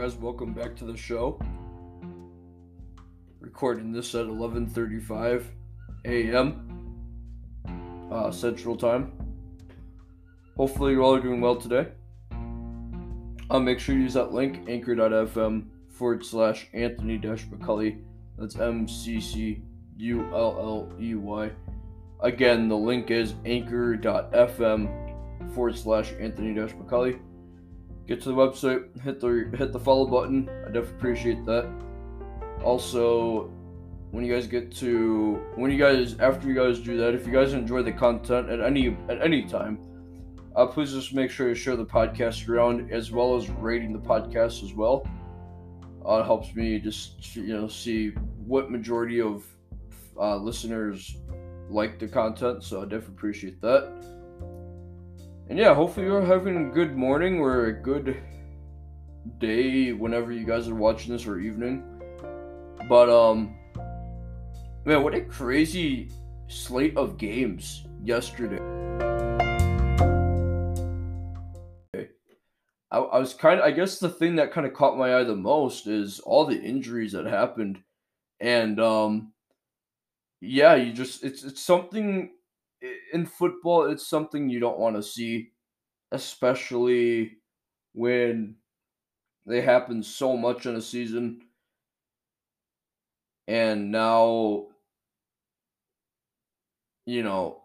guys? Welcome back to the show. Recording this at 11:35 a.m. Uh, Central Time. Hopefully, you're all doing well today. Uh, make sure you use that link anchor.fm forward slash Anthony Dash McCulley. That's M C C U L L E Y. Again, the link is anchor.fm forward slash Anthony Dash McCulley get to the website, hit the hit the follow button. I definitely appreciate that. Also, when you guys get to when you guys after you guys do that, if you guys enjoy the content at any at any time, uh, please just make sure to share the podcast around as well as rating the podcast as well. Uh, it helps me just you know see what majority of uh, listeners like the content, so I definitely appreciate that. And yeah, hopefully you're having a good morning or a good day whenever you guys are watching this or evening. But um man, what a crazy slate of games yesterday. I, I was kind of I guess the thing that kind of caught my eye the most is all the injuries that happened. And um yeah, you just it's it's something in football, it's something you don't want to see, especially when they happen so much in a season. And now, you know,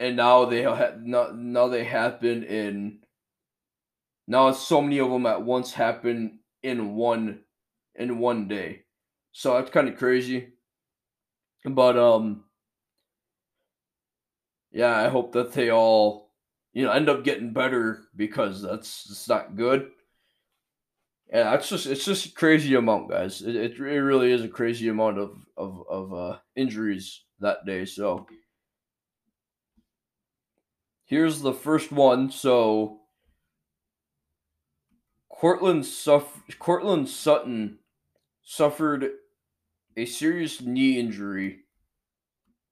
and now they have now, now they happen in now so many of them at once happen in one in one day. So that's kind of crazy. But um yeah, I hope that they all, you know, end up getting better because that's it's not good. Yeah, it's just it's just a crazy amount, guys. It, it, really is a crazy amount of of of uh, injuries that day. So here's the first one. So Courtland suff- Courtland Sutton suffered a serious knee injury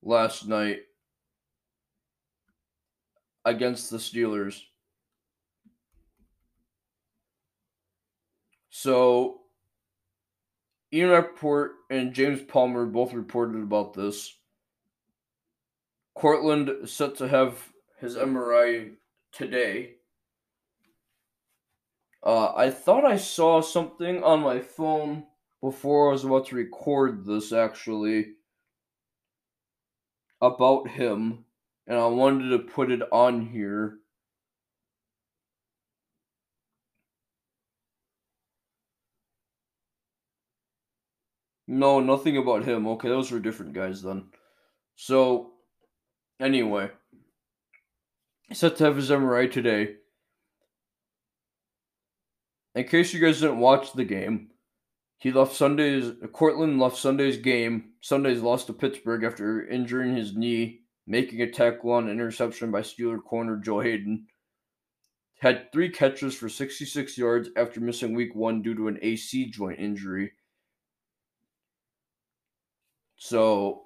last night against the Steelers. So, Ian Rapoport and James Palmer both reported about this. Courtland is set to have his MRI today. Uh, I thought I saw something on my phone before I was about to record this actually about him and I wanted to put it on here. No, nothing about him. Okay, those were different guys then. So, anyway, set to have his MRI today. In case you guys didn't watch the game, he left Sunday's. Courtland left Sunday's game. Sunday's lost to Pittsburgh after injuring his knee making a tackle on interception by Steeler corner Joe Haden. Had three catches for 66 yards after missing week one due to an AC joint injury. So,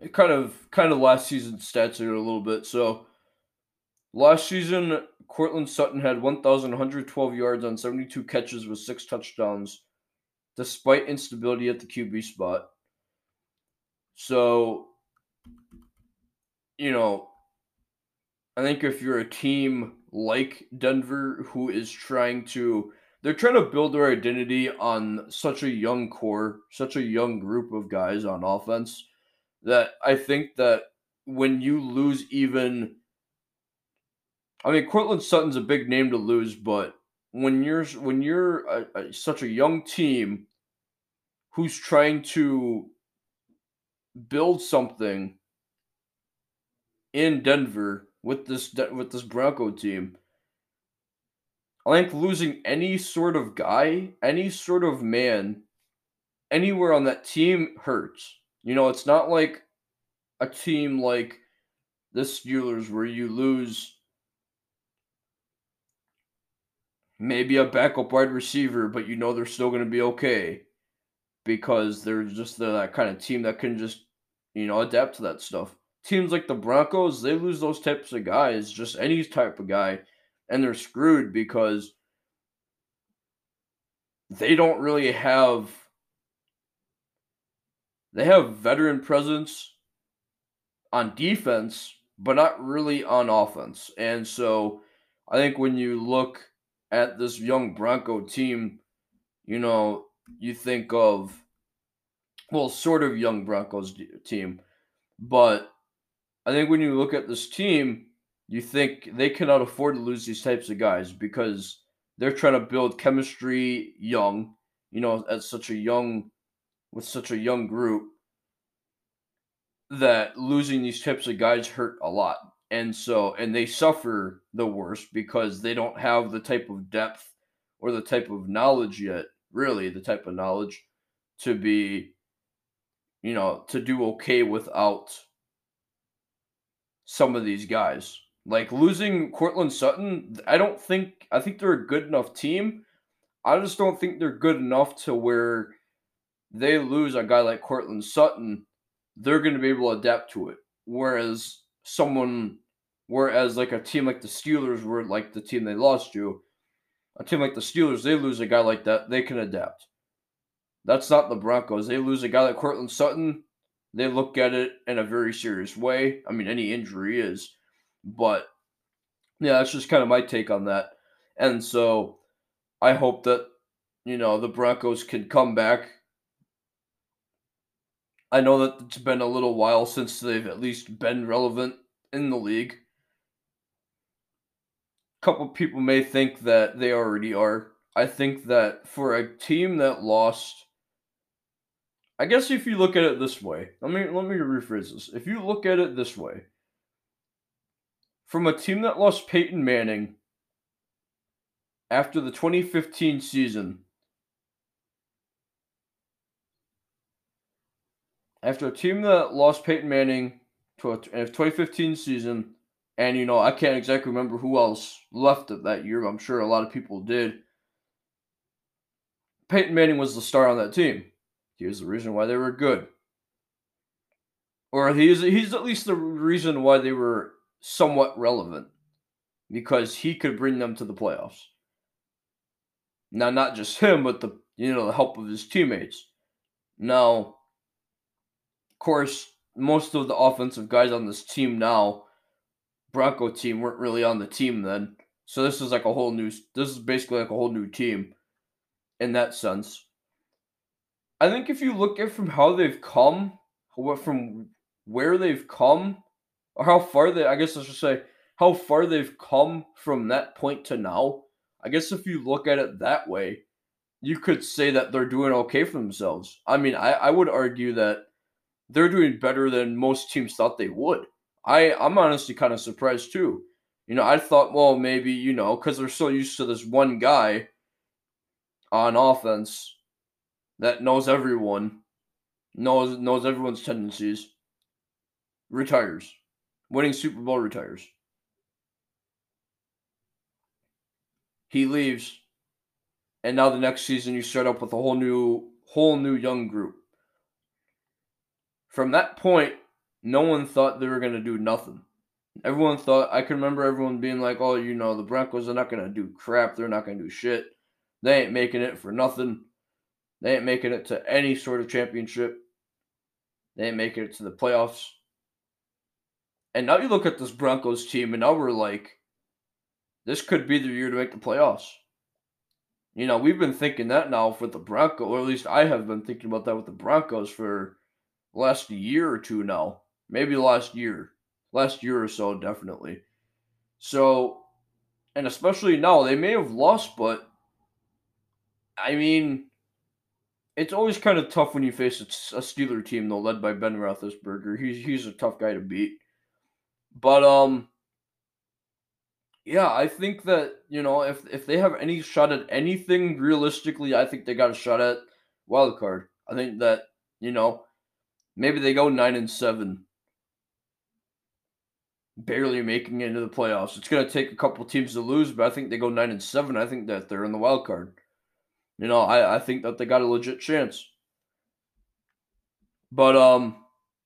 it kind of kind of last season stats here a little bit. So, last season, Courtland Sutton had 1,112 yards on 72 catches with six touchdowns despite instability at the QB spot. So, you know, I think if you're a team like Denver who is trying to they're trying to build their identity on such a young core, such a young group of guys on offense that I think that when you lose even I mean Courtland Sutton's a big name to lose, but when you're when you're a, a, such a young team who's trying to build something in Denver with this with this Bronco team. I think losing any sort of guy, any sort of man, anywhere on that team hurts. You know, it's not like a team like the Steelers where you lose maybe a backup wide receiver, but you know they're still going to be okay because they're just that kind of team that can just you know adapt to that stuff. teams like the Broncos, they lose those types of guys, just any type of guy, and they're screwed because they don't really have they have veteran presence on defense, but not really on offense. And so I think when you look at this young Bronco team, you know, you think of well, sort of young Broncos team, but I think when you look at this team, you think they cannot afford to lose these types of guys because they're trying to build chemistry young, you know, at such a young with such a young group that losing these types of guys hurt a lot. And so and they suffer the worst because they don't have the type of depth or the type of knowledge yet, really the type of knowledge to be you know, to do okay without some of these guys. Like losing Courtland Sutton, I don't think I think they're a good enough team. I just don't think they're good enough to where they lose a guy like Courtland Sutton, they're going to be able to adapt to it. Whereas someone, whereas like a team like the Steelers were like the team they lost to, a team like the Steelers, they lose a guy like that, they can adapt. That's not the Broncos. They lose a guy like Courtland Sutton, they look at it in a very serious way. I mean, any injury is, but yeah, that's just kind of my take on that. And so I hope that, you know, the Broncos can come back. I know that it's been a little while since they've at least been relevant in the league. A couple people may think that they already are. I think that for a team that lost I guess if you look at it this way, let me let me rephrase this. If you look at it this way, from a team that lost Peyton Manning after the 2015 season, after a team that lost Peyton Manning to a 2015 season, and you know I can't exactly remember who else left it that year. I'm sure a lot of people did. Peyton Manning was the star on that team. Here's the reason why they were good. Or he's he's at least the reason why they were somewhat relevant. Because he could bring them to the playoffs. Now not just him, but the you know the help of his teammates. Now, course, most of the offensive guys on this team now, Bronco team, weren't really on the team then. So this is like a whole new. This is basically like a whole new team, in that sense. I think if you look at from how they've come, what from where they've come, or how far they, I guess I should say, how far they've come from that point to now. I guess if you look at it that way, you could say that they're doing okay for themselves. I mean, I, I would argue that they're doing better than most teams thought they would. I, I'm honestly kind of surprised too. You know, I thought, well, maybe, you know, because they're so used to this one guy on offense that knows everyone, knows knows everyone's tendencies, retires. Winning Super Bowl retires. He leaves. And now the next season you start up with a whole new whole new young group. From that point, no one thought they were going to do nothing. Everyone thought I can remember everyone being like, "Oh, you know, the Broncos are not going to do crap. They're not going to do shit. They ain't making it for nothing." They ain't making it to any sort of championship. They ain't making it to the playoffs. And now you look at this Broncos team, and now we're like, this could be the year to make the playoffs. You know, we've been thinking that now for the Broncos, or at least I have been thinking about that with the Broncos for last year or two now. Maybe last year. Last year or so, definitely. So, and especially now, they may have lost, but I mean, it's always kind of tough when you face a, Steeler team though, led by Ben Roethlisberger. He's he's a tough guy to beat. But um, yeah, I think that you know if if they have any shot at anything realistically, I think they got a shot at wild card. I think that you know maybe they go nine and seven, barely making it into the playoffs. It's gonna take a couple teams to lose, but I think they go nine and seven. I think that they're in the wild card. You know, I, I think that they got a legit chance. But um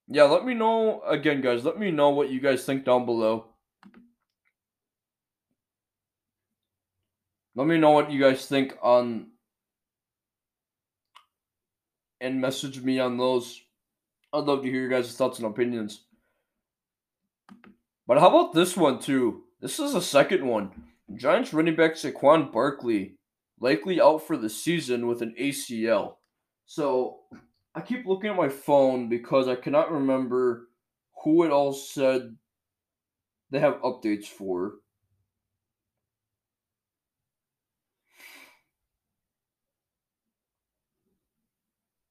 yeah, let me know again, guys. Let me know what you guys think down below. Let me know what you guys think on and message me on those. I'd love to hear your guys' thoughts and opinions. But how about this one too? This is a second one. Giants running back Saquon Barkley likely out for the season with an ACL. So I keep looking at my phone because I cannot remember who it all said they have updates for.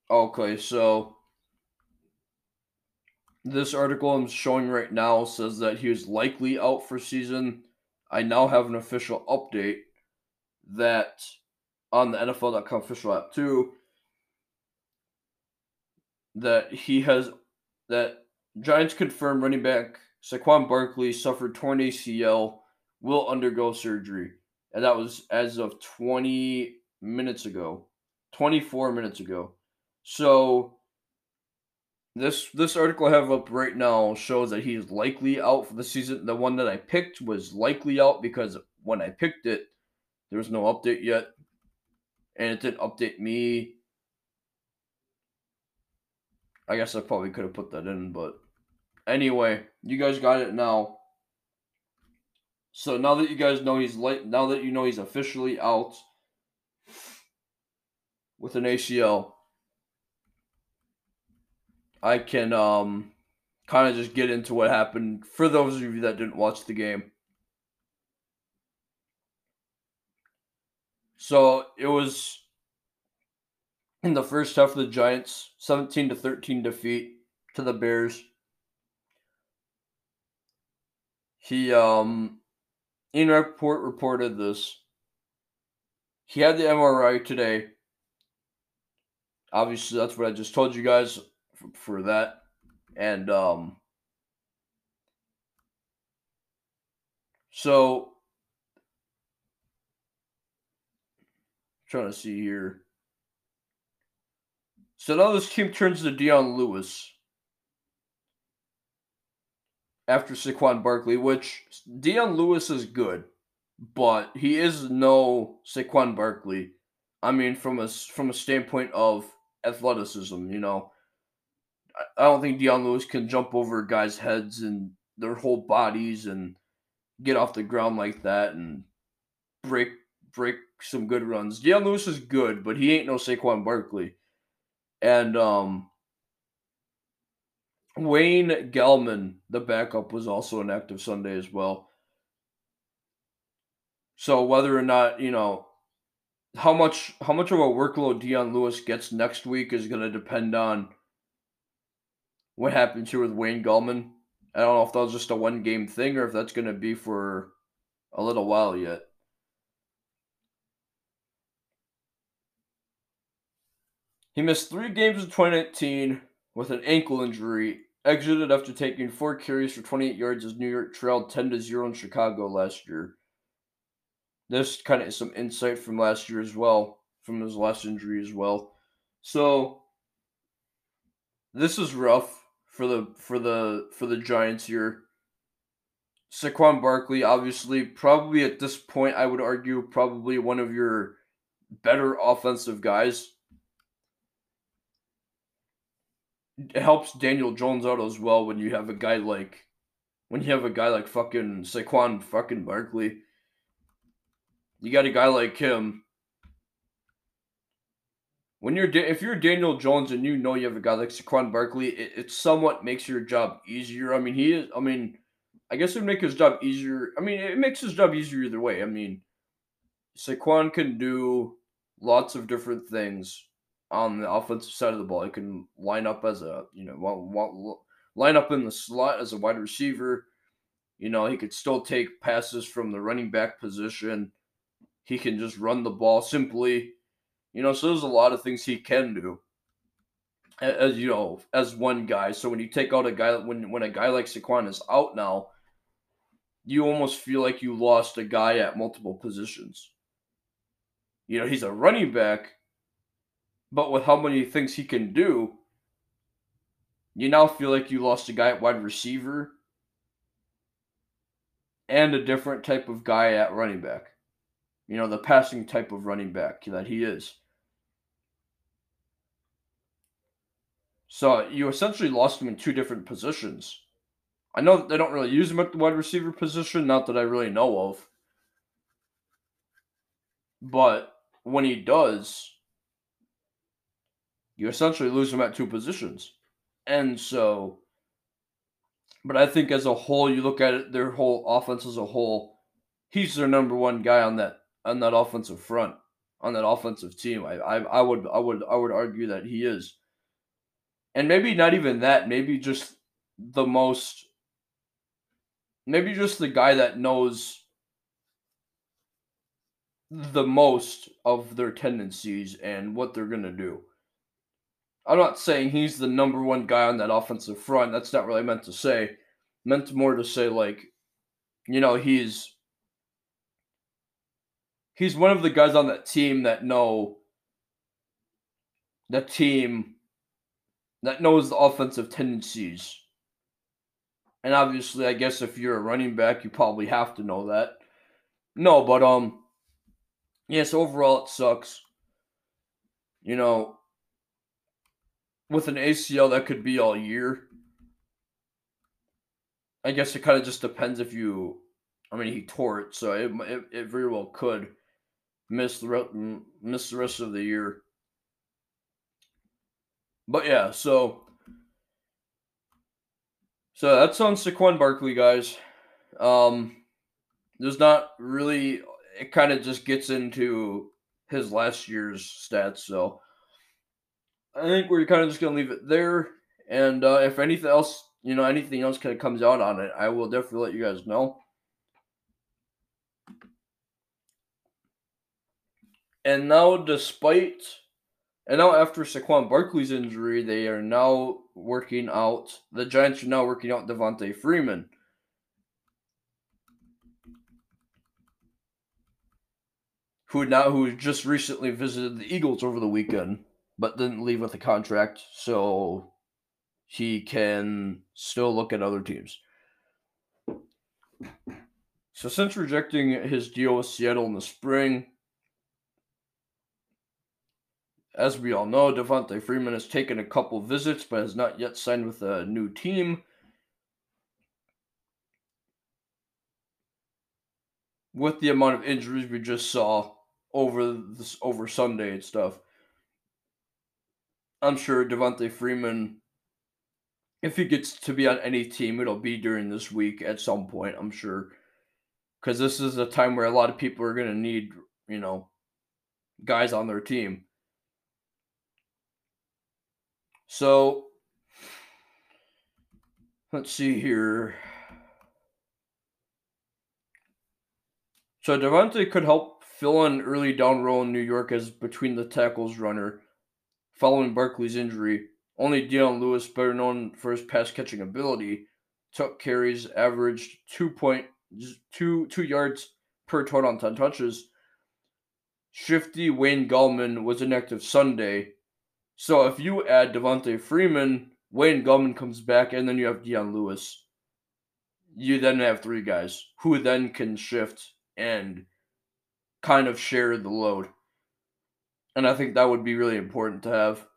Okay, so this article I'm showing right now says that he is likely out for season. I now have an official update that on the NFL.com official app too that he has that Giants confirmed running back Saquon Barkley suffered torn ACL, will undergo surgery, and that was as of 20 minutes ago, 24 minutes ago. So this this article I have up right now shows that he is likely out for the season. The one that I picked was likely out because when I picked it, there was no update yet, and it didn't update me. I guess I probably could have put that in, but anyway, you guys got it now. So now that you guys know he's late, now that you know he's officially out with an ACL, I can um kind of just get into what happened for those of you that didn't watch the game. So it was in the first half of the Giants 17 to 13 defeat to the Bears. He um Ian Rapoport reported this. He had the MRI today. Obviously, that's what I just told you guys for, that. And um so trying to see here. So now this team turns to Dion Lewis after Saquon Barkley, which Dion Lewis is good, but he is no Saquon Barkley. I mean, from a from a standpoint of athleticism, you know, I don't think Dion Lewis can jump over guys' heads and their whole bodies and get off the ground like that and break break some good runs. Dion Lewis is good, but he ain't no Saquon Barkley. And um Wayne Gallman, the backup, was also an active Sunday as well. So whether or not, you know, how much how much of a workload Dion Lewis gets next week is gonna depend on what happens here with Wayne Gallman. I don't know if that was just a one game thing or if that's gonna be for a little while yet. He missed three games in 2019 with an ankle injury, exited after taking four carries for 28 yards as New York trailed 10 to 0 in Chicago last year. This kind of is some insight from last year as well, from his last injury as well. So this is rough for the for the for the Giants here. Saquon Barkley, obviously, probably at this point, I would argue, probably one of your better offensive guys it helps Daniel Jones out as well when you have a guy like when you have a guy like fucking Saquon fucking Barkley. You got a guy like him. When you're if you're Daniel Jones and you know you have a guy like Saquon Barkley, it, it somewhat makes your job easier. I mean, he is. I mean, I guess it would make his job easier. I mean, it makes his job easier either way. I mean, Saquon can do lots of different things on the offensive side of the ball. He can line up as a you know line up in the slot as a wide receiver. You know, he could still take passes from the running back position. He can just run the ball simply. You know, so there's a lot of things he can do. As you know, as one guy. So when you take out a guy when when a guy like Saquon is out now, you almost feel like you lost a guy at multiple positions. You know, he's a running back, but with how many things he can do, you now feel like you lost a guy at wide receiver and a different type of guy at running back. You know, the passing type of running back that he is. So you essentially lost him in two different positions. I know that they don't really use him at the wide receiver position, not that I really know of. But when he does, you essentially lose him at two positions. And so, but I think as a whole, you look at it, their whole offense as a whole, he's their number one guy on that on that offensive front, on that offensive team. I, I, I would I would I would argue that he is. And maybe not even that, maybe just the most maybe just the guy that knows the most of their tendencies and what they're going to do. I'm not saying he's the number one guy on that offensive front. That's not really meant to say. Meant more to say like, you know, he's he's one of the guys on that team that know the team that knows the offensive tendencies. And obviously, I guess if you're a running back, you probably have to know that. No, but um yes, overall it sucks. You know, with an ACL that could be all year. I guess it kind of just depends if you. I mean, he tore it, so it it, it very well could miss the re- miss the rest of the year. But yeah, so so that's on Saquon Barkley, guys. Um, there's not really. It kind of just gets into his last year's stats, so I think we're kind of just gonna leave it there. And uh, if anything else, you know, anything else kind of comes out on it, I will definitely let you guys know. And now, despite, and now after Saquon Barkley's injury, they are now working out. The Giants are now working out Devonta Freeman. Who now who just recently visited the Eagles over the weekend but didn't leave with a contract, so he can still look at other teams. So since rejecting his deal with Seattle in the spring, as we all know, Devonta Freeman has taken a couple visits but has not yet signed with a new team. With the amount of injuries we just saw over this over Sunday and stuff, I'm sure Devonta Freeman, if he gets to be on any team, it'll be during this week at some point, I'm sure. Because this is a time where a lot of people are going to need, you know, guys on their team. So, let's see here. So Devonta could help fill an early down role in New York as between the tackles runner Following Barkley's injury, only Dion Lewis, better known for his pass catching ability, took carries, averaged 2.2 2 yards per total on 10 touches. Shifty Wayne Gallman was inactive Sunday. So if you add Devonta Freeman, Wayne Gallman comes back, and then you have Dion Lewis. You then have three guys who then can shift and kind of share the load. And I think that would be really important to have.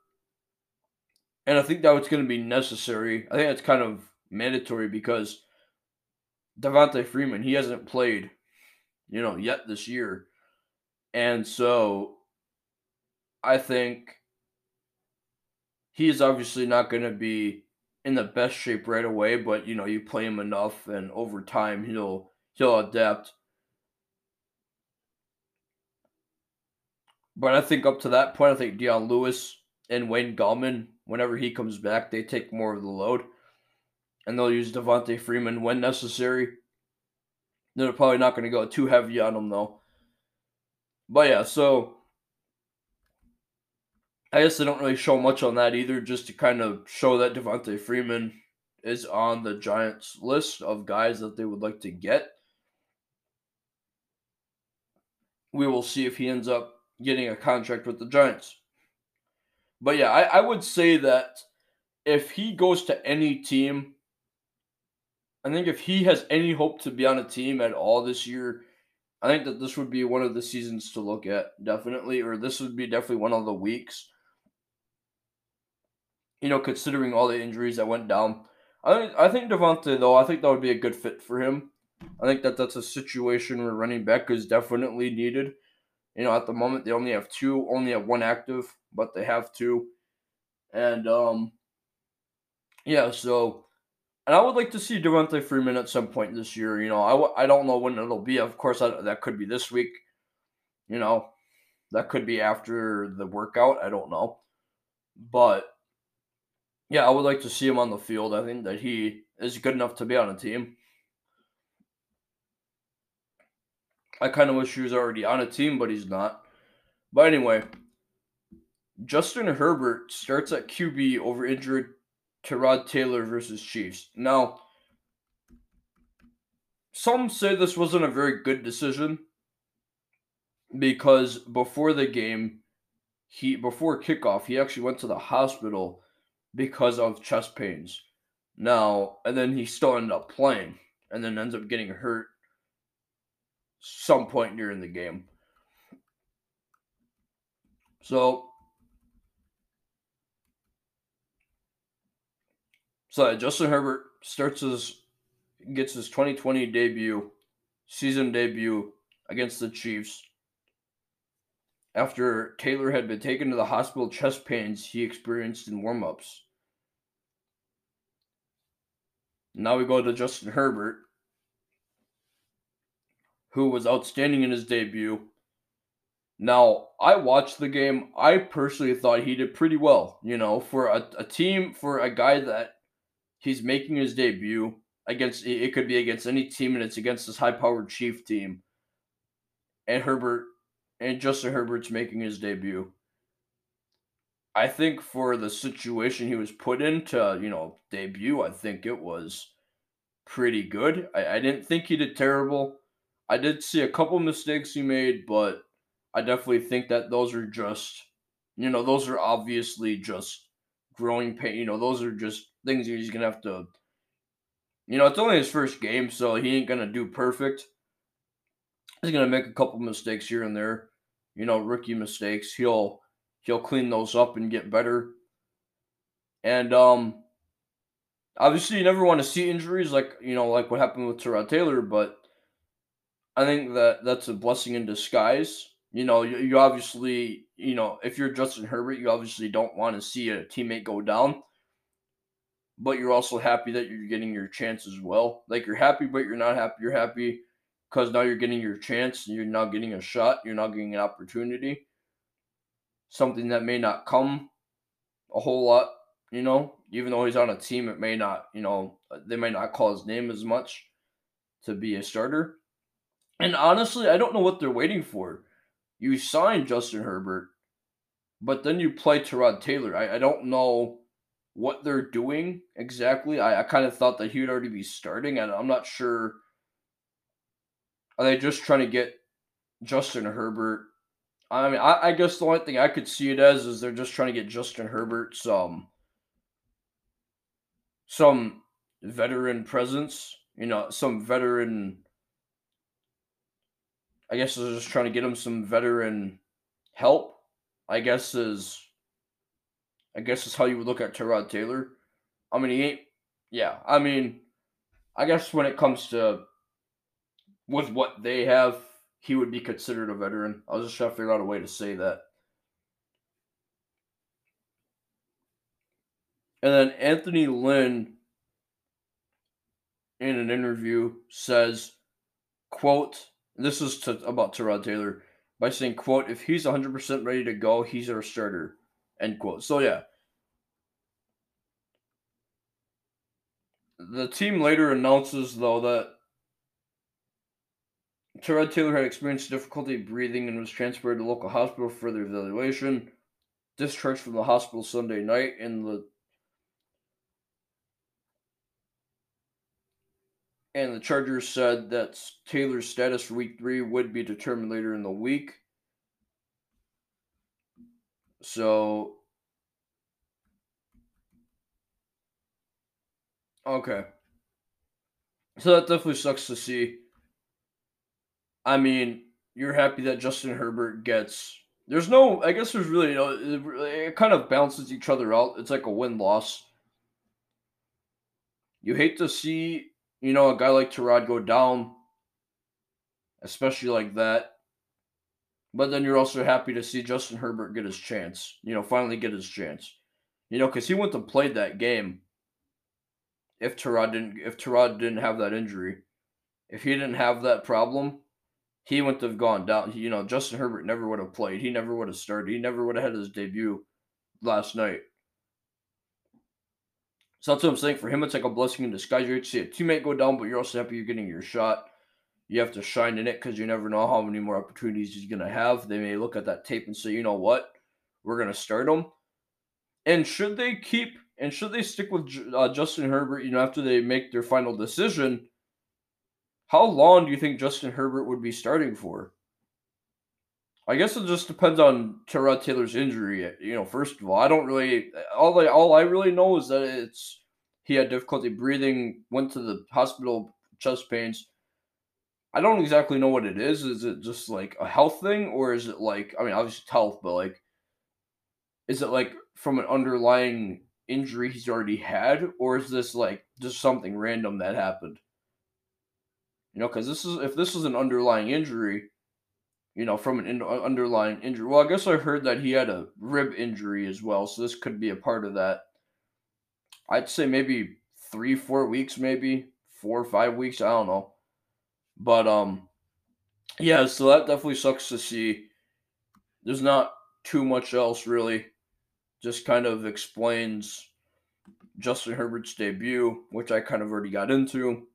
And I think that was going to be necessary. I think it's kind of mandatory because Devonta Freeman, he hasn't played, you know, yet this year. And so I think he's obviously not going to be in the best shape right away, but you know, you play him enough and over time he'll he'll adapt. But I think up to that point, I think Dion Lewis and Wayne Gallman, whenever he comes back, they take more of the load. And they'll use Devonta Freeman when necessary. They're probably not going to go too heavy on him, though. But yeah, so I guess they don't really show much on that either, just to kind of show that Devonta Freeman is on the Giants list of guys that they would like to get. We will see if he ends up getting a contract with the Giants. But yeah, I, I would say that if he goes to any team, I think if he has any hope to be on a team at all this year, I think that this would be one of the seasons to look at, definitely, or this would be definitely one of the weeks. You know, considering all the injuries that went down. I think I think Devonta though, I think that would be a good fit for him. I think that that's a situation where running back is definitely needed. You know, at the moment they only have two, only have one active, but they have two. And um yeah, so and I would like to see Devonta Freeman at some point this year. You know, I w- I don't know when it'll be. Of course, I, that could be this week. You know, that could be after the workout. I don't know. But yeah, I would like to see him on the field. I think that he is good enough to be on a team. I kind of wish he was already on a team, but he's not. But anyway, Justin Herbert starts at QB over injured Tyrod Taylor versus Chiefs. Now, some say this wasn't a very good decision because before the game, he before kickoff, he actually went to the hospital because of chest pains. Now, and then he still ended up playing and then ends up getting hurt some point during the game. So So Justin Herbert starts his gets his 2020 debut, season debut against the Chiefs. After Taylor had been taken to the hospital chest pains he experienced in warmups. Now we go to Justin Herbert, who was outstanding in his debut. Now, I watched the game. I personally thought he did pretty well, you know, for a, a team, for a guy that he's making his debut against it could be against any team and it's against this high powered chief team and herbert and justin herbert's making his debut i think for the situation he was put in to you know debut i think it was pretty good i, I didn't think he did terrible i did see a couple mistakes he made but i definitely think that those are just you know those are obviously just growing pain you know those are just things he's gonna have to. You know, it's only his first game, so he ain't gonna do perfect. He's gonna make a couple mistakes here and there. You know, rookie mistakes. He'll he'll clean those up and get better. And um, obviously, you never want to see injuries like you know, like what happened with Tyrod Taylor, but I think that that's a blessing in disguise. You know, you, you obviously, you know, if you're Justin Herbert, you obviously don't want to see a teammate go down but you're also happy that you're getting your chance as well. Like you're happy, but you're not happy. You're happy because now you're getting your chance. You're now getting a shot. You're now getting an opportunity. Something that may not come a whole lot, you know. Even though he's on a team, it may not, you know, they may not call his name as much to be a starter. And honestly, I don't know what they're waiting for. You signed Justin Herbert, but then you play Tyrod Taylor. I, I don't know what they're doing exactly. I, I kind of thought that he would already be starting, and I'm not sure. Are they just trying to get Justin Herbert? I mean, I, I guess the only thing I could see it as is they're just trying to get Justin Herbert some some veteran presence, you know, some veteran. I guess they're just trying to get him some veteran help. I guess is I guess is how you would look at Tyrod Taylor. I mean, he ain't. Yeah, I mean, I guess when it comes to with what they have, he would be considered a veteran. I was just trying to figure out a way to say that. And then Anthony Lynn, in an interview, says, "quote This is to, about Tyrod Taylor by saying, "quote If he's 100% ready to go, he's our starter." End quote. So yeah. The team later announces though that Tyrod Taylor had experienced difficulty breathing and was transferred to local hospital for further evaluation. Discharged from the hospital Sunday night and the and the Chargers said that Taylor's status for week three would be determined later in the week. So Okay. So that definitely sucks to see. I mean, you're happy that Justin Herbert gets. There's no. I guess there's really no. It, it kind of balances each other out. It's like a win loss. You hate to see, you know, a guy like Tyrod go down, especially like that. But then you're also happy to see Justin Herbert get his chance. You know, finally get his chance. You know, because he wouldn't have played that game if Tyrod didn't if Tyrod didn't have that injury. If he didn't have that problem, he wouldn't have gone down. You know, Justin Herbert never would have played. He never would have started. He never would have had his debut last night. So that's what I'm saying. For him, it's like a blessing in disguise. You see a teammate go down, but you're also happy you're getting your shot. You have to shine in it because you never know how many more opportunities he's going to have. They may look at that tape and say, you know what? We're going to start him. And should they keep and should they stick with uh, Justin Herbert, you know, after they make their final decision, how long do you think Justin Herbert would be starting for? I guess it just depends on Tyrod Taylor's injury. You know, first of all, I don't really all I all I really know is that it's he had difficulty breathing, went to the hospital, chest pains. I don't exactly know what it is. Is it just like a health thing, or is it like I mean, obviously health, but like, is it like from an underlying injury he's already had, or is this like just something random that happened? You know, because this is if this is an underlying injury, you know, from an in, underlying injury. Well, I guess I heard that he had a rib injury as well, so this could be a part of that. I'd say maybe three, four weeks, maybe four or five weeks. I don't know, but um, yeah. So that definitely sucks to see. There's not too much else really just kind of explains Justin Herbert's debut, which I kind of already got into.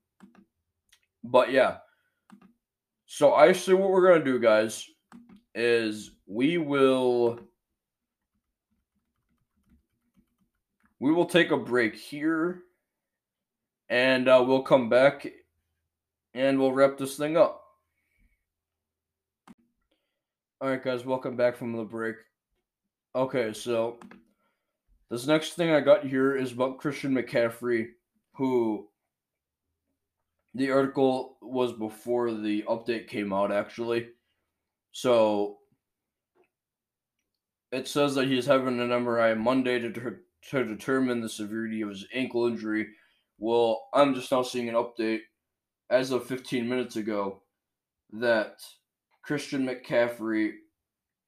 But yeah. So I see what we're to do, guys, is we will we will take a break here and uh, we'll come back and we'll wrap this thing up. All right, guys, welcome back from the break. Okay, so this next thing I got here is about Christian McCaffrey, who the article was before the update came out, actually. So it says that he's having an MRI Monday to, to determine the severity of his ankle injury. Well, I'm just now seeing an update as of 15 minutes ago that Christian McCaffrey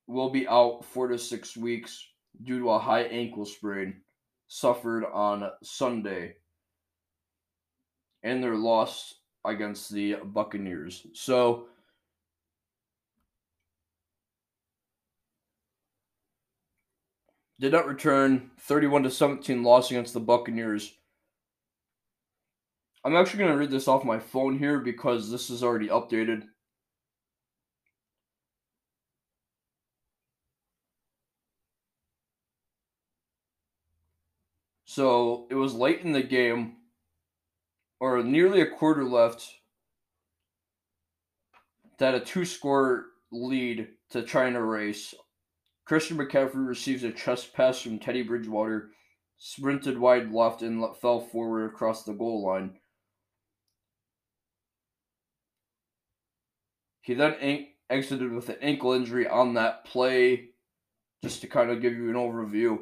will be out four to six weeks due to a high ankle sprain suffered on Sunday and their loss against the Buccaneers. So did not return 31 to 17 loss against the Buccaneers. I'm actually going to read this off my phone here because this is already updated. So it was late in the game, or nearly a quarter left, that a two score lead to try and erase. Christian McCaffrey receives a chest pass from Teddy Bridgewater, sprinted wide left, and fell forward across the goal line. He then exited with an ankle injury on that play, just to kind of give you an overview.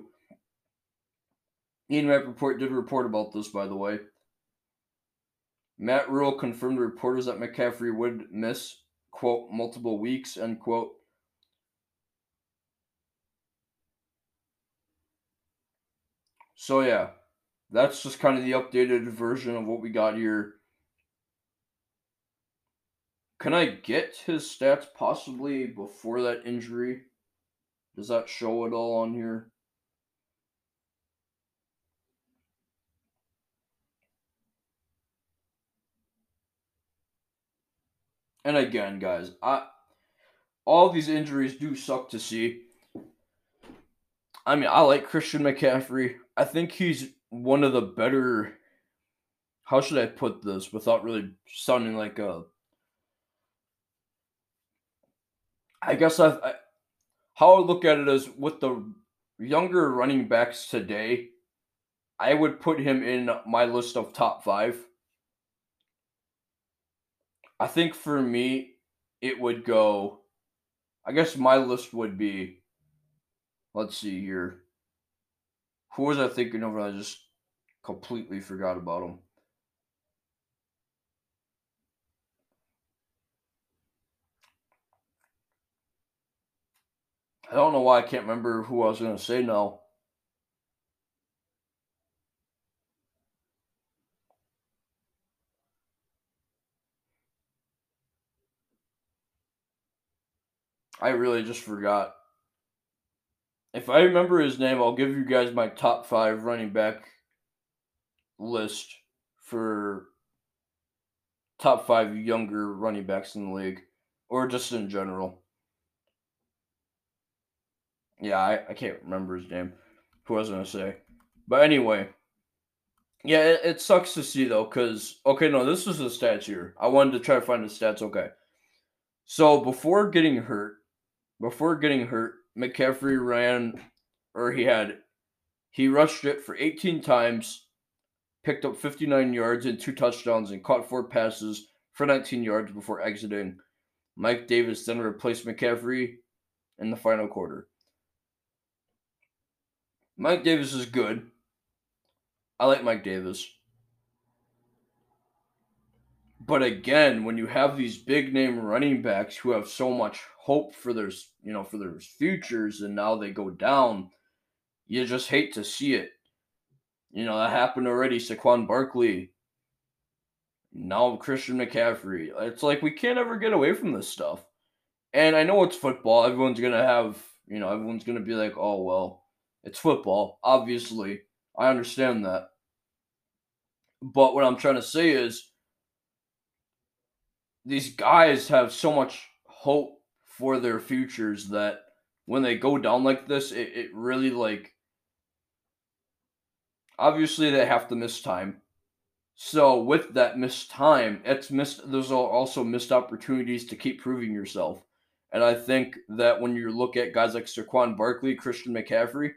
Ian Rapoport did report about this, by the way. Matt Rhule confirmed to reporters that McCaffrey would miss, quote, multiple weeks, end quote. So, yeah, that's just kind of the updated version of what we got here. Can I get his stats possibly before that injury? Does that show it all on here? And again, guys, I all these injuries do suck to see. I mean, I like Christian McCaffrey. I think he's one of the better. How should I put this without really sounding like a? I guess I, I how I look at it is with the younger running backs today, I would put him in my list of top five. I think for me, it would go. I guess my list would be. Let's see here. Who was I thinking of? I just completely forgot about him. I don't know why I can't remember who I was going to say now. I really just forgot. If I remember his name, I'll give you guys my top five running back list for top five younger running backs in the league, or just in general. Yeah, I, I can't remember his name. Who was I was gonna say, but anyway, yeah, it, it sucks to see though, cause okay, no, this was the stats here. I wanted to try to find the stats. Okay, so before getting hurt, before getting hurt, McCaffrey ran, or he had, he rushed it for 18 times, picked up 59 yards and two touchdowns, and caught four passes for 19 yards before exiting. Mike Davis then replaced McCaffrey in the final quarter. Mike Davis is good. I like Mike Davis. But again, when you have these big name running backs who have so much hope for their, you know, for their futures and now they go down, you just hate to see it. You know, that happened already. Saquon Barkley. Now Christian McCaffrey. It's like we can't ever get away from this stuff. And I know it's football. Everyone's gonna have, you know, everyone's gonna be like, oh well, it's football, obviously. I understand that. But what I'm trying to say is these guys have so much hope for their futures that when they go down like this, it, it really like obviously they have to miss time. So with that missed time, it's missed there's also missed opportunities to keep proving yourself. And I think that when you look at guys like Saquon Barkley, Christian McCaffrey,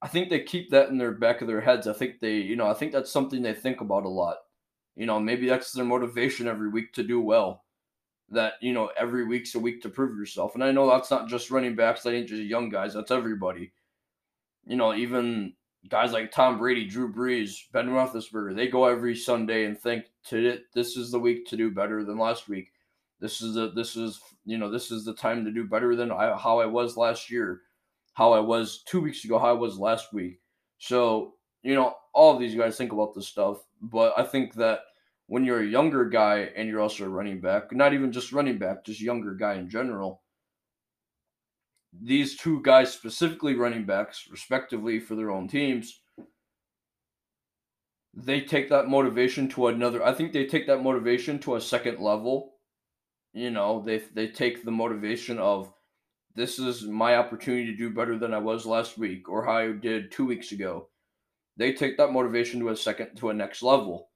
I think they keep that in their back of their heads. I think they, you know, I think that's something they think about a lot. You know, maybe that's their motivation every week to do well. That, you know, every week's a week to prove yourself. And I know that's not just running backs, that ain't just young guys, that's everybody. You know, even guys like Tom Brady, Drew Brees, Ben Roethlisberger, they go every Sunday and think to this is the week to do better than last week. This is a this is you know this is the time to do better than I, how I was last year how I was two weeks ago, how I was last week. So, you know, all of these guys think about this stuff, but I think that when you're a younger guy and you're also a running back, not even just running back, just younger guy in general, these two guys, specifically running backs, respectively for their own teams, they take that motivation to another. I think they take that motivation to a second level. You know, they they take the motivation of this is my opportunity to do better than I was last week or how I did two weeks ago. They take that motivation to a second to a next level.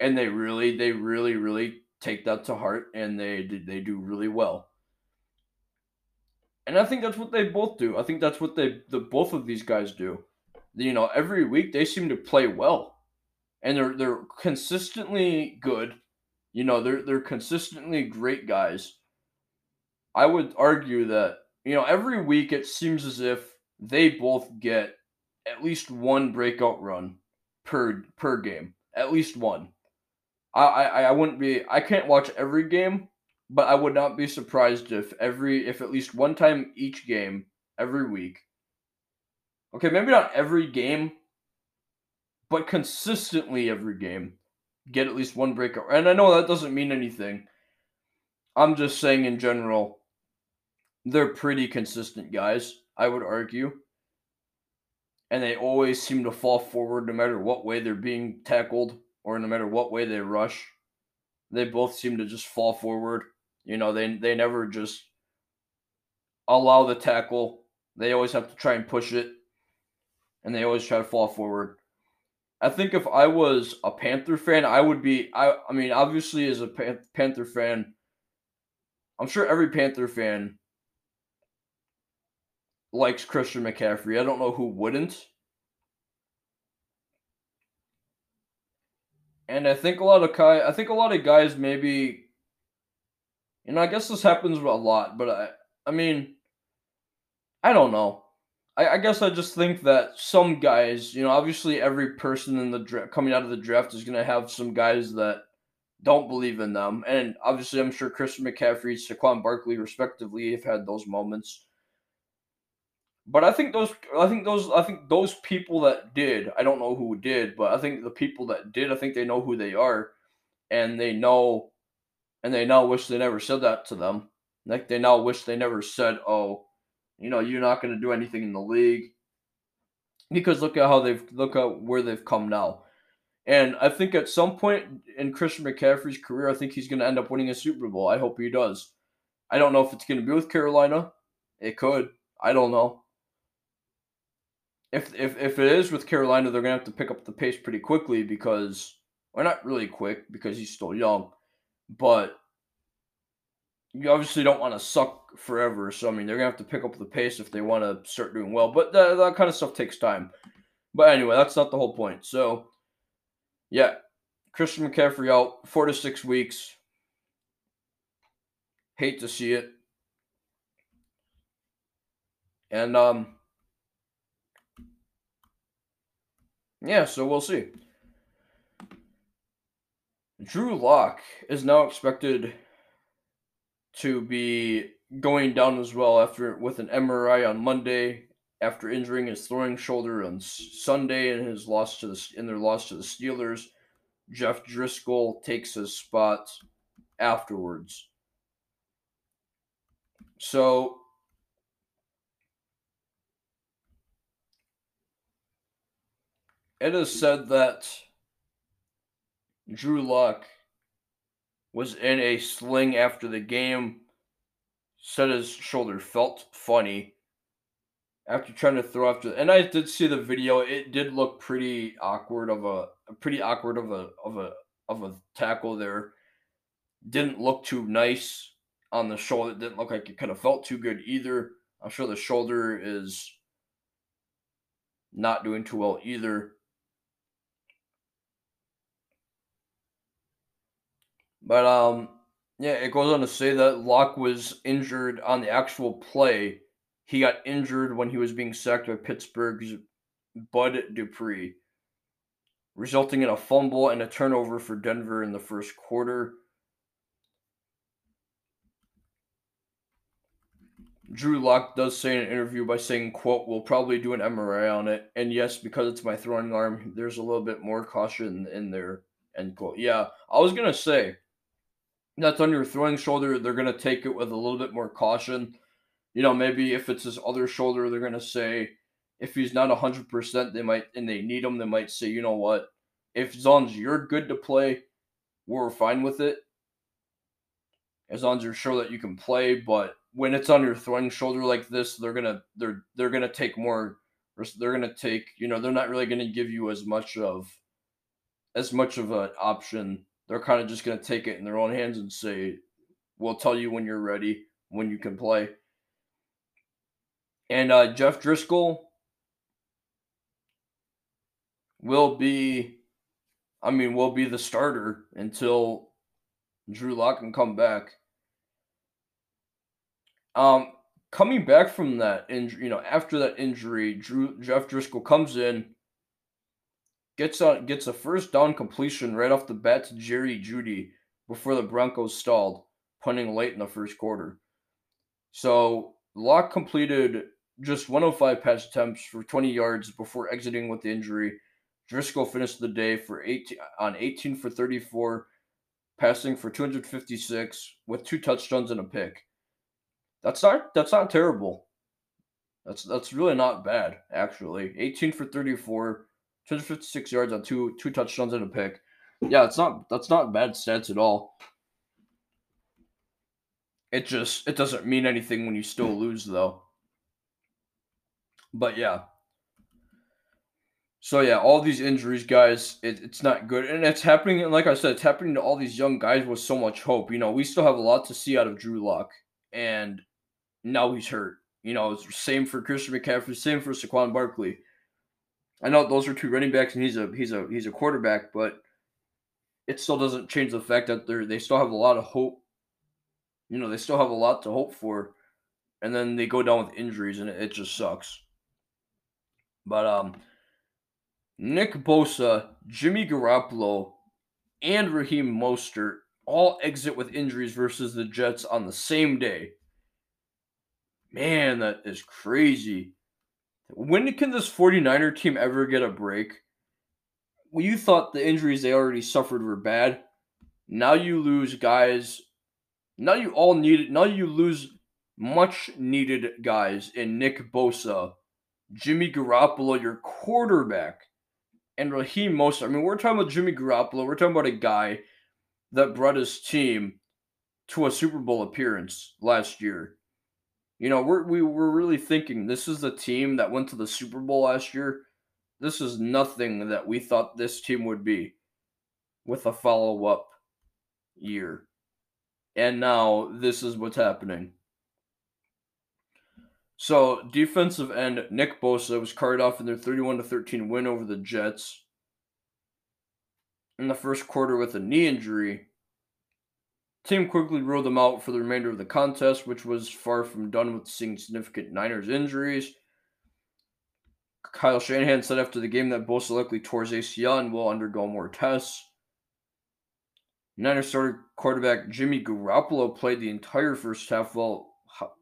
And they really, they really, really take that to heart and they they do really well. And I think that's what they both do. I think that's what they the both of these guys do. You know, every week they seem to play well. And they're they're consistently good. You know, they're they're consistently great guys I would argue that, you know, every week it seems as if they both get at least one breakout run per per game. At least one. I, I, I wouldn't be I can't watch every game, but I would not be surprised if every if at least one time each game every week. Okay, maybe not every game, but consistently every game get at least one breakout. And I know that doesn't mean anything. I'm just saying in general, they're pretty consistent guys, I would argue. And they always seem to fall forward no matter what way they're being tackled or no matter what way they rush. They both seem to just fall forward. You know, they they never just allow the tackle. They always have to try and push it. And they always try to fall forward. I think if I was a Panther fan, I would be I I mean, obviously as a Panther fan, I'm sure every Panther fan likes Christian McCaffrey. I don't know who wouldn't. And I think a lot of guys, I think a lot of guys maybe, you know, I guess this happens a lot, but I, I mean, I don't know. I, I guess I just think that some guys, you know, obviously every person in the draft coming out of the draft is going to have some guys that don't believe in them, and obviously I'm sure Christian McCaffrey, Saquon Barkley, respectively, have had those moments. But I think those, I think those, I think those people that did, I don't know who did, but I think the people that did, I think they know who they are, and they know, and they now wish they never said that to them. Like they now wish they never said, "Oh, you know, you're not going to do anything in the league," because look at how they've look at where they've come now. And I think at some point in Christian McCaffrey's career, I think he's going to end up winning a Super Bowl. I hope he does. I don't know if it's going to be with Carolina. It could. I don't know if if if it is with Carolina, they're gonna have to pick up the pace pretty quickly because, well, not really quick because he's still young, but you obviously don't want to suck forever. So I mean, they're gonna have to pick up the pace if they want to start doing well. But that that kind of stuff takes time. But anyway, that's not the whole point. So, yeah, Christian McCaffrey out four to six weeks. Hate to see it. And um Yeah, so we'll see. Drew Lock is now expected to be going down as well after with an MRI on Monday after injuring his throwing shoulder on Sunday in his loss to the in their loss to the Steelers. Jeff Driskel takes his spot afterwards. So it is said that Drew Lock was in a sling after the game, said his shoulder felt funny after trying to throw after and I did see the video. It did look pretty awkward of a pretty awkward of a of a of a tackle there. Didn't look too nice on the shoulder. It didn't look like it kind of felt too good either. I'm sure the shoulder is not doing too well either. But um, yeah, it goes on to say that Lock was injured on the actual play. He got injured when he was being sacked by Pittsburgh's Bud Dupree, resulting in a fumble and a turnover for Denver in the first quarter. Drew Lock does say in an interview by saying, quote, we'll probably do an MRI on it. And yes, because it's my throwing arm, there's a little bit more caution in there, end quote. Yeah, I was gonna say that's on your throwing shoulder, they're going to take it with a little bit more caution. You know, maybe if it's his other shoulder, they're going to say, if he's not 100%, they might, and they need him, they might say, you know what, if as you're good to play, we're fine with it. As long as you're sure that you can play, but when it's on your throwing shoulder like this, they're gonna they're they're gonna take more. They're gonna take you know they're not really gonna give you as much of as much of an option they're kind of just going to take it in their own hands and say, we'll tell you when you're ready, when you can play. And uh, Jeff Driskel will be, I mean, will be the starter until Drew Lock can come back. Um, coming back from that injury, you know, after that injury, Drew Jeff Driskel comes in gets gets a first down completion right off the bat to Jerry Jeudy before the Broncos stalled, punting late in the first quarter. So Lock completed just 105 pass attempts for 20 yards before exiting with the injury. Driskel finished the day for 18 on 18 for 34, passing for 256 with two touchdowns and a pick. That's not that's not terrible. That's that's really not bad actually. 18 for 34, 256 yards on two two touchdowns and a pick. Yeah, it's not that's not bad stats at all. It just it doesn't mean anything when you still lose though. But yeah. So yeah, all these injuries, guys, it, it's not good, and it's happening. And Like I said, it's happening to all these young guys with so much hope. You know, we still have a lot to see out of Drew Lock, and now he's hurt. You know, it's same for Christian McCaffrey, same for Saquon Barkley. I know those are two running backs, and he's a he's a he's a quarterback, but it still doesn't change the fact that they they still have a lot of hope. You know, they still have a lot to hope for, and then they go down with injuries, and it, it just sucks. But um, Nick Bosa, Jimmy Garoppolo, and Raheem Mostert all exit with injuries versus the Jets on the same day. Man, that is crazy. When can this 49er team ever get a break? Well, you thought the injuries they already suffered were bad. Now you lose guys. Now you all need it. Now you lose much needed guys in Nick Bosa, Jimmy Garoppolo, your quarterback, and Raheem Mostert. I mean, we're talking about Jimmy Garoppolo. We're talking about a guy that brought his team to a Super Bowl appearance last year. You know, we're we were really thinking this is the team that went to the Super Bowl last year. This is nothing that we thought this team would be with a follow up year. And now this is what's happening. So, defensive end Nick Bosa was carried off in their 31 to 13 win over the Jets in the first quarter with a knee injury. Team quickly ruled them out for the remainder of the contest, which was far from done with seeing significant Niners injuries. Kyle Shanahan said after the game that Bosa likely tore his ACL and will undergo more tests. Niners starter quarterback Jimmy Garoppolo played the entire first half while,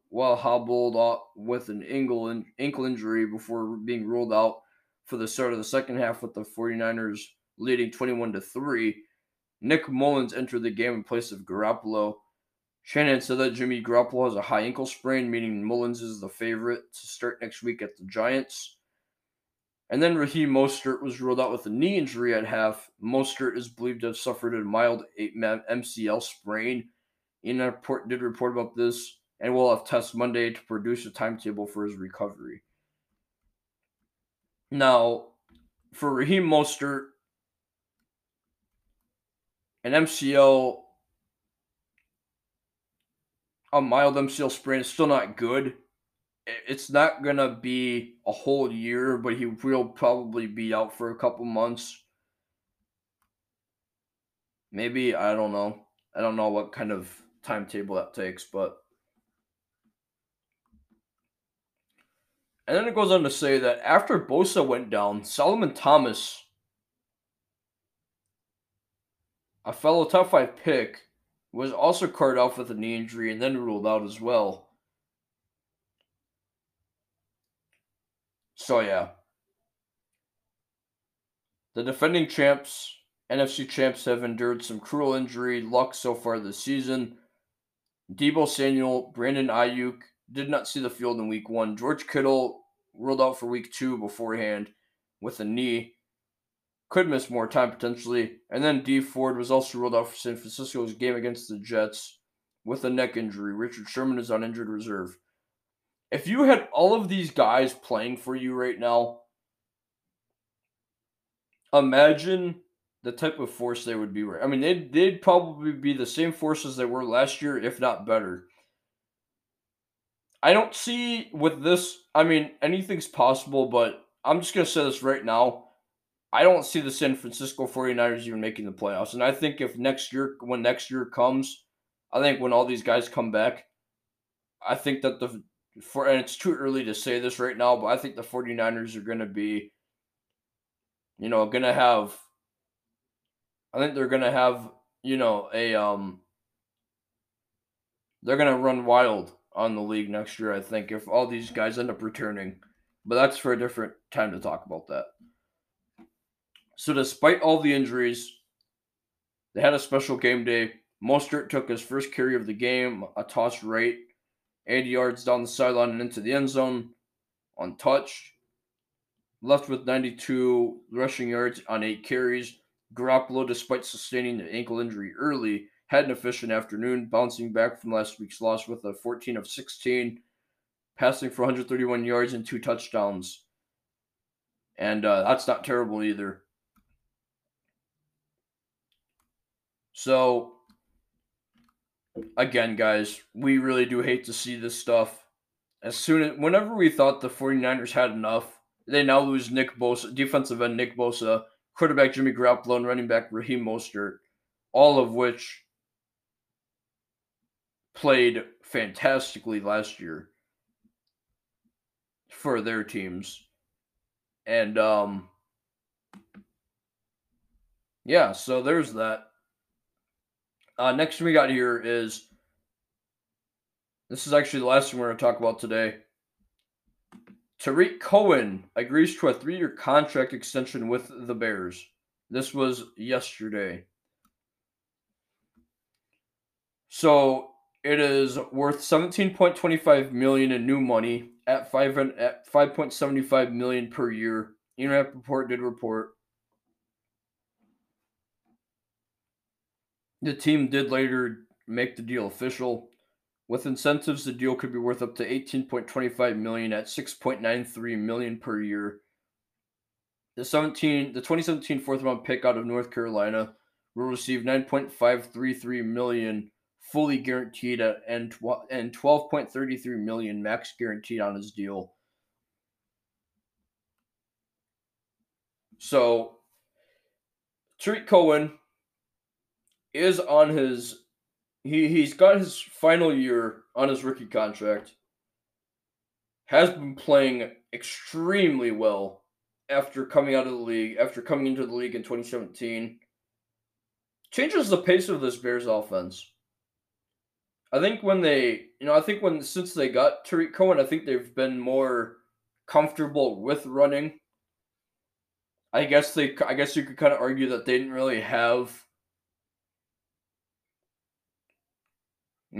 while hobbled with an ankle, ankle injury before being ruled out for the start of the second half with the 49ers leading 21 to 3. Nick Mullens entered the game in place of Garoppolo. Shanahan said that Jimmy Garoppolo has a high ankle sprain, meaning Mullins is the favorite to start next week at the Giants. And then Raheem Mostert was ruled out with a knee injury at half. Mostert is believed to have suffered a mild MCL sprain. Ian Rapoport, did report about this and will have tests Monday to produce a timetable for his recovery. Now, for Raheem Mostert, an MCL, a mild MCL sprain is still not good. It's not going to be a whole year, but he will probably be out for a couple months. Maybe, I don't know. I don't know what kind of timetable that takes, but. And then it goes on to say that after Bosa went down, Solomon Thomas a fellow top five pick, was also carted off with a knee injury and then ruled out as well. So yeah. The defending champs, NFC champs, have endured some cruel injury luck so far this season. Deebo Samuel, Brandon Aiyuk did not see the field in week one. George Kittle ruled out for week two beforehand with a knee could miss more time potentially. And then Dee Ford was also ruled out for San Francisco's game against the Jets with a neck injury. Richard Sherman is on injured reserve. If you had all of these guys playing for you right now, imagine the type of force they would be. Right, I mean, they'd they'd probably be the same forces they were last year, if not better. I don't see with this. I mean, anything's possible, but I'm just gonna say this right now. I don't see the San Francisco 49ers even making the playoffs. And I think if next year, when next year comes, I think when all these guys come back, I think that the, for, and it's too early to say this right now, but I think the 49ers are going to be, you know, going to have, I think they're going to have, you know, a, um, they're going to run wild on the league next year, I think, if all these guys end up returning. But that's for a different time to talk about that. So, despite all the injuries, they had a special game day. Mostert took his first carry of the game, a toss right, 80 yards down the sideline and into the end zone, untouched. Left with 92 rushing yards on eight carries. Garoppolo, despite sustaining an ankle injury early, had an efficient afternoon, bouncing back from last week's loss with a 14 of 16, passing for 131 yards and two touchdowns. And uh, that's not terrible either. So, again, guys, we really do hate to see this stuff. As soon as, whenever we thought the 49ers had enough, they now lose Nick Bosa, defensive end Nick Bosa, quarterback Jimmy Garoppolo, and running back Raheem Mostert. all of which played fantastically last year for their teams. And um yeah, so there's that. Uh next we got here is this is actually the last thing we're going to talk about today. Tarik Cohen agrees to a three year contract extension with the Bears. This was yesterday. So it is worth 17.25 million in new money at five at 5.75 million per year. Ian Rapoport did report. The team did later make the deal official. With incentives, the deal could be worth up to 18.25 million at 6.93 million per year. The 17 the 2017 fourth round pick out of North Carolina will receive 9.533 million fully guaranteed at, and and 12.33 million max guaranteed on his deal. So Tarik Cohen is on his he he's got his final year on his rookie contract. Has been playing extremely well after coming out of the league, after coming into the league in 2017. Changes the pace of this Bears offense. I think when they, you know, I think when since they got Tarik Cohen, I think they've been more comfortable with running. I guess they, I guess you could kind of argue that they didn't really have,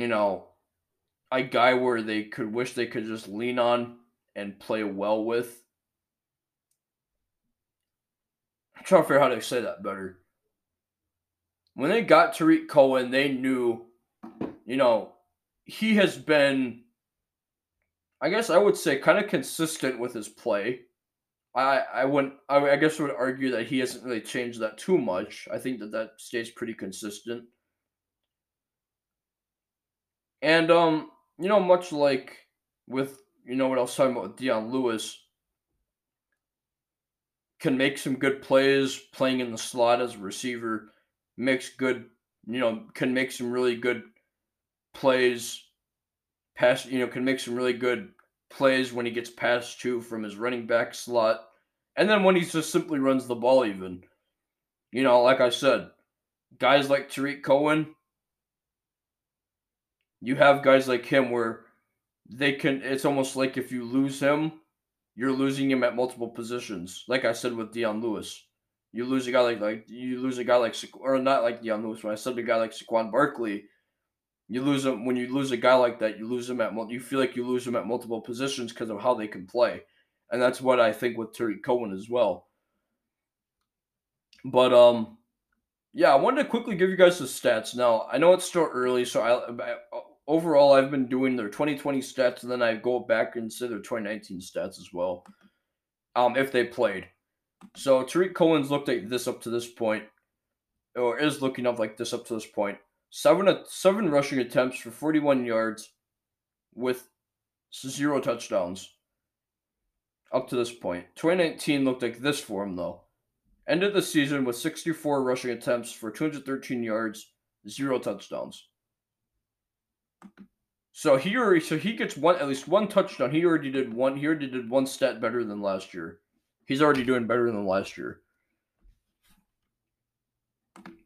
you know, a guy where they could wish they could just lean on and play well with. I'm trying to figure out how to say that better. When they got Tarik Cohen, they knew you know, he has been, I guess I would say, kind of consistent with his play. I I wouldn't. I, I guess I would argue that he hasn't really changed that too much. I think that that stays pretty consistent. And um, you know, much like with you know what I was talking about with Dion Lewis, can make some good plays playing in the slot as a receiver, makes good, you know, can make some really good plays, pass, you know, can make some really good plays when he gets passed to from his running back slot. And then when he just simply runs the ball, even. You know, like I said, guys like Tarik Cohen, you have guys like him where they can, it's almost like if you lose him, you're losing him at multiple positions. Like I said with Dion Lewis. You lose a guy like, like you lose a guy like, or not like Dion Lewis, when I said a guy like Saquon Barkley, you lose them when you lose a guy like that. You lose them at you feel like you lose them at multiple positions because of how they can play, and that's what I think with Terry Cohen as well. But um, yeah, I wanted to quickly give you guys the stats. Now I know it's still early, so I, I overall I've been doing their 2020 stats, and then I go back and see their 2019 stats as well. Um, if they played. So Tarik Cohen's looked at this up to this point, or is looking up like this up to this point. Seven seven rushing attempts for 41 yards with zero touchdowns up to this 2019 looked like this for him though. Ended the season with 64 rushing attempts for 213 yards, zero touchdowns. So he already, so he gets one at least one touchdown. He already did one. He already did one stat better than last year. He's already doing better than last year.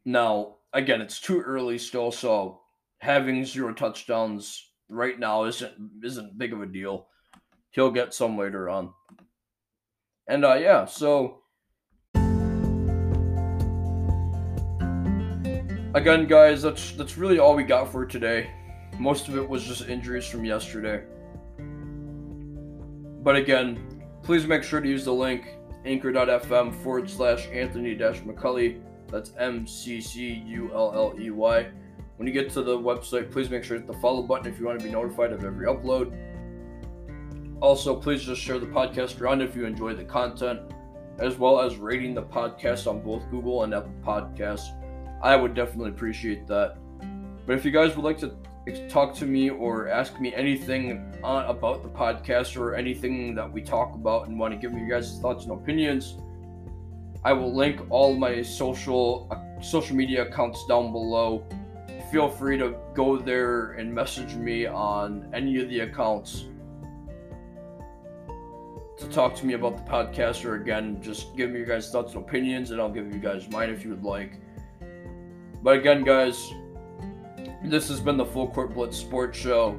Now, again, it's too early still, so having zero touchdowns right now isn't isn't big of a deal. He'll get some later on. And uh yeah, so again guys, that's that's really all we got for today. Most of it was just injuries from yesterday. But again, please make sure to use the link anchor.fm forward slash Anthony McCulley that's M C C U L L E Y. When you get to the website, please make sure to hit the follow button if you want to be notified of every upload. Also, please just share the podcast around if you enjoy the content, as well as rating the podcast on both Google and Apple Podcasts. I would definitely appreciate that. But if you guys would like to talk to me or ask me anything about the podcast or anything that we talk about and want to give me your guys' thoughts and opinions, I will link all my social uh, social media accounts down below. Feel free to go there and message me on any of the accounts to talk to me about the podcast, or again, just give me your guys' thoughts and opinions, and I'll give you guys mine if you would like. But again, guys, this has been the Full Court Blitz Sports Show.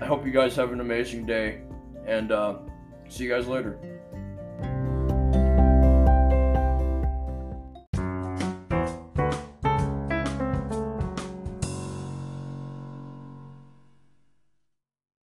I hope you guys have an amazing day, and uh, see you guys later.